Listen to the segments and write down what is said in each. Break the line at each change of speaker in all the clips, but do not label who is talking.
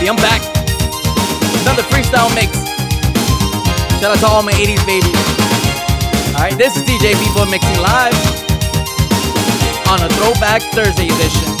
baby. I'm back. Another freestyle mix. Shout out to all my 80s babies. Alright, this is DJ B-Boy mixing live on a Throwback Thursday edition.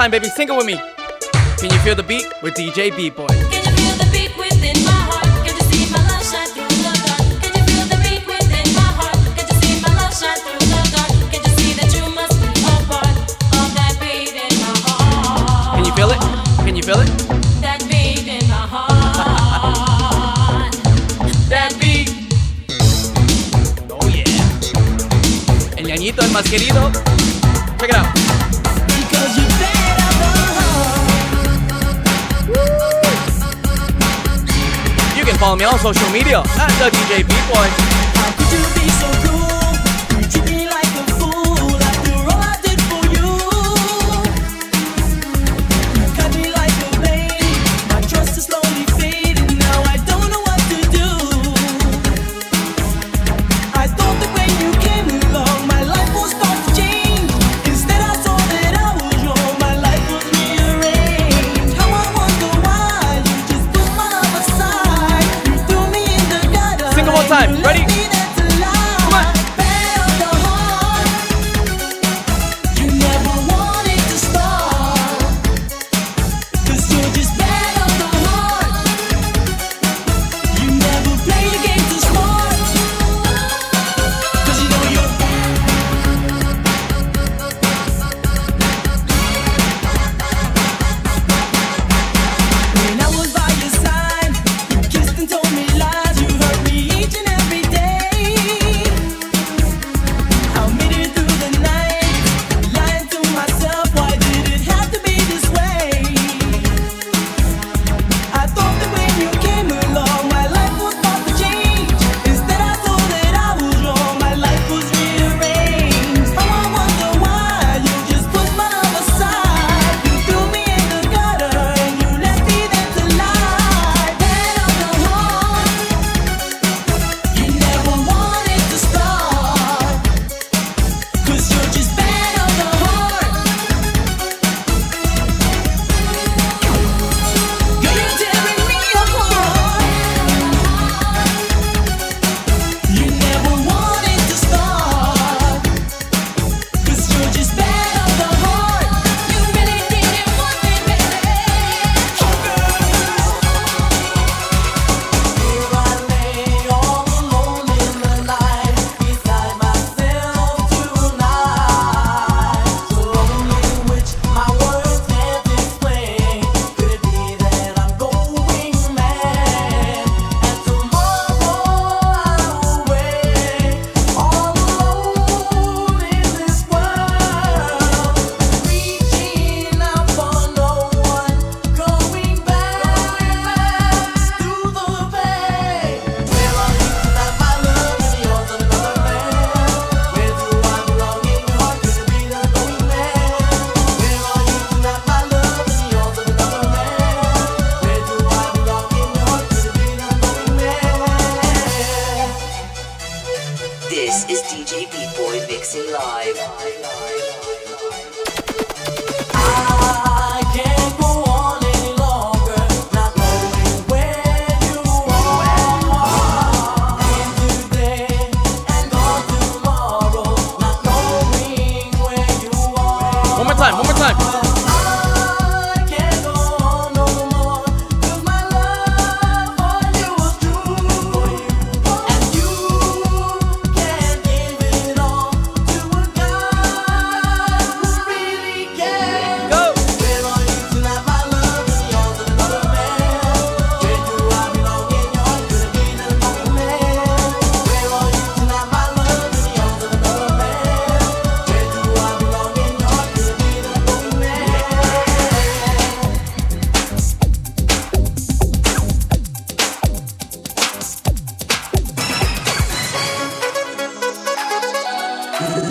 Time, baby. Sing it with me. Can you feel the beat with DJ B Boy? Can you feel it? Can you feel it?
That beat in my heart.
that beat. Oh yeah. El ñañito, el más querido. Check it out. 扫描 social media at the
GJB point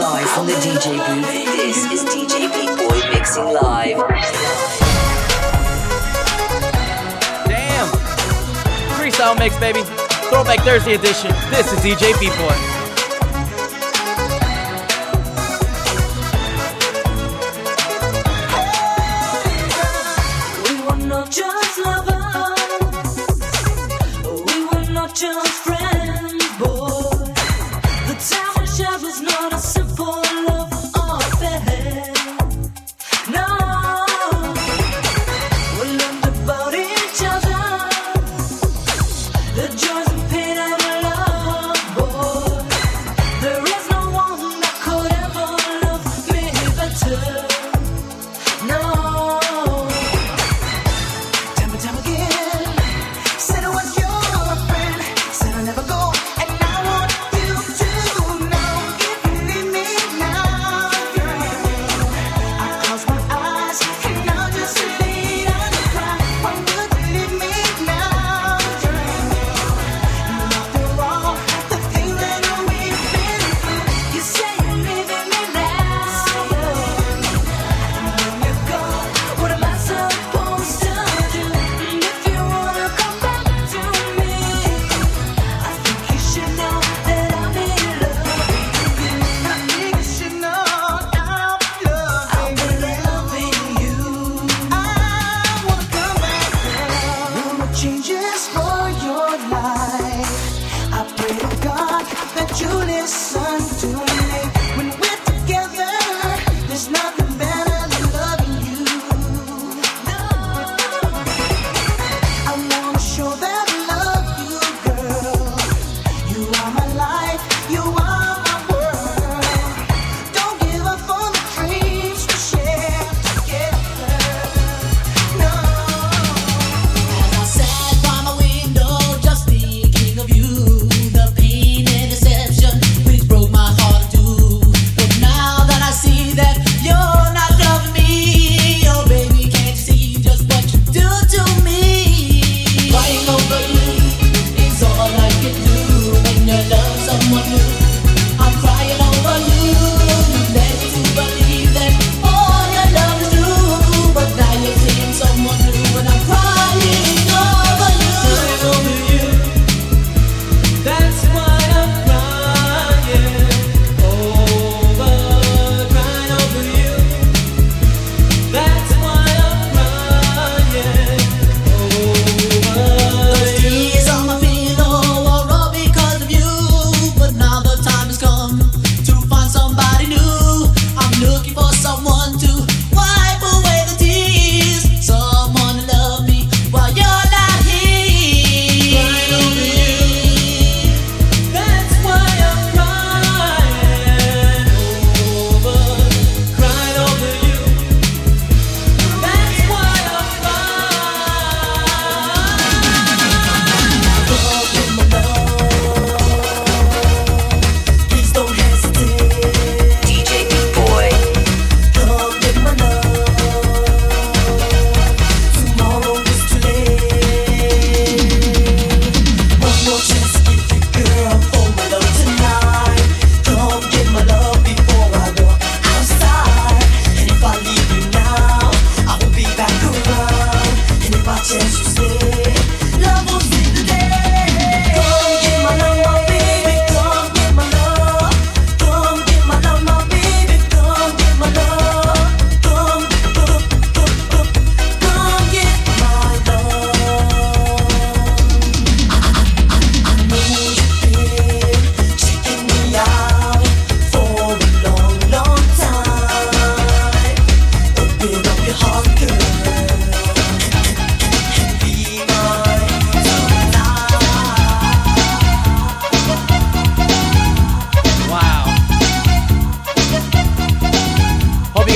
live from the DJ booth. This is DJ Big Boy mixing live.
Damn! Freestyle mix, baby. Throwback Thursday edition. This is DJ
Big Boy.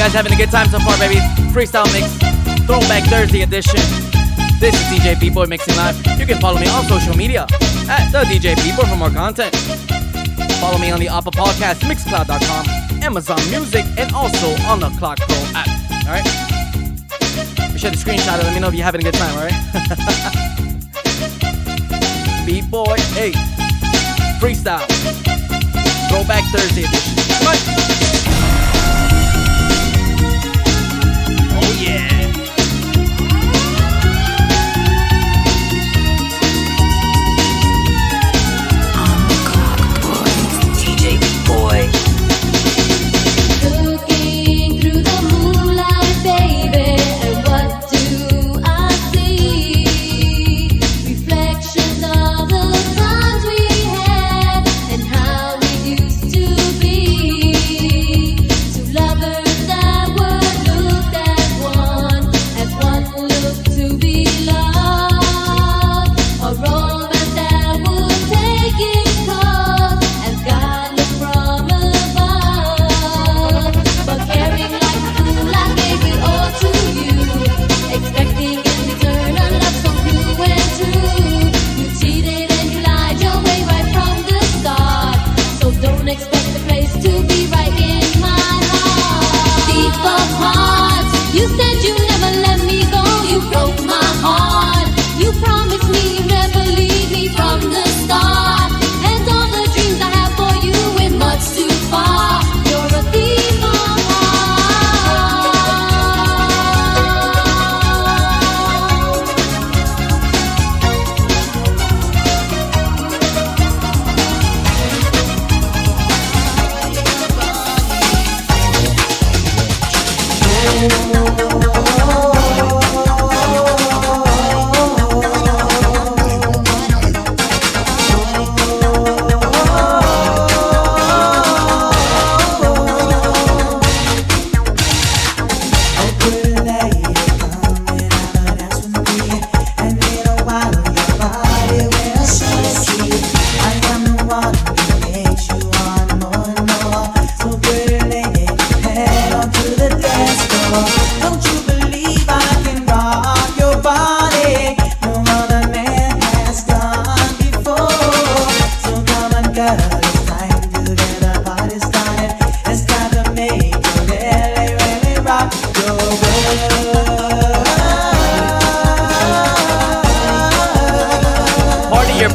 guys having a good time so far, baby. Freestyle Mix, Throwback Thursday edition. This is DJ B-Boy Mixing Live. You can follow me on social media at the DJ B-Boy for more content. Follow me on the Apple Podcast, Mixcloud.com, Amazon Music, and also on the Clock Pro app. Alright? Be sure to screenshot it. Let me know if you're having a good time, alright? B-Boy, hey. Freestyle. Throwback Thursday edition. Come on. yeah.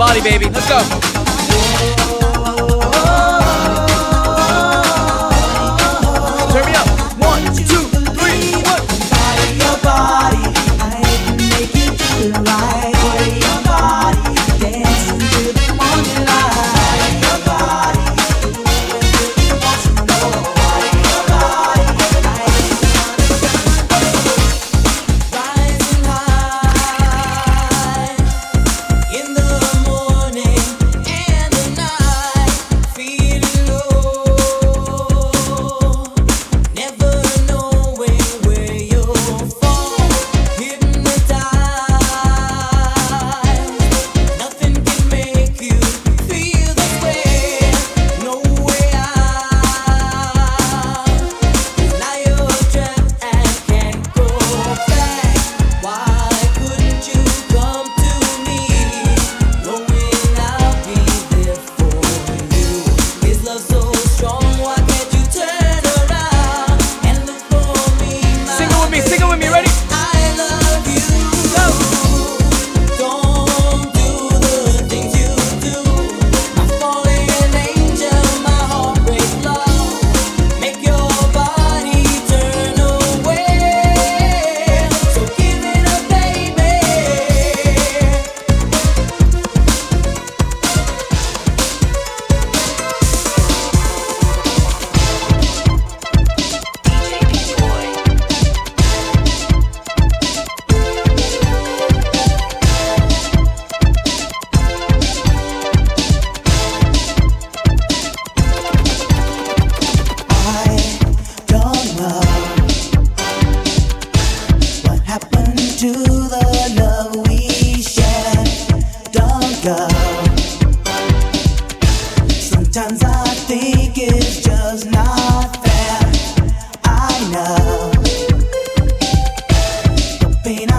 Body,
baby. Let's go.
been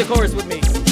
the
chorus with me.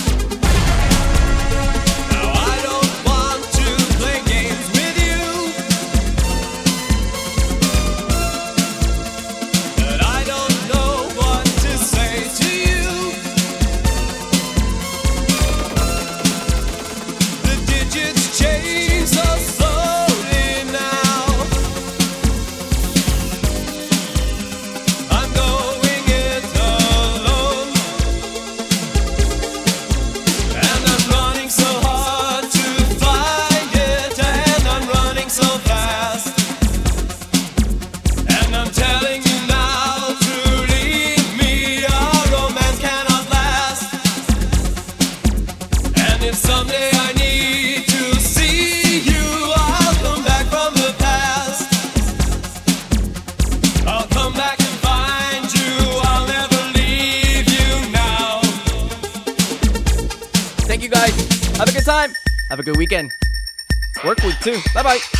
Weekend. Work week too. Bye bye.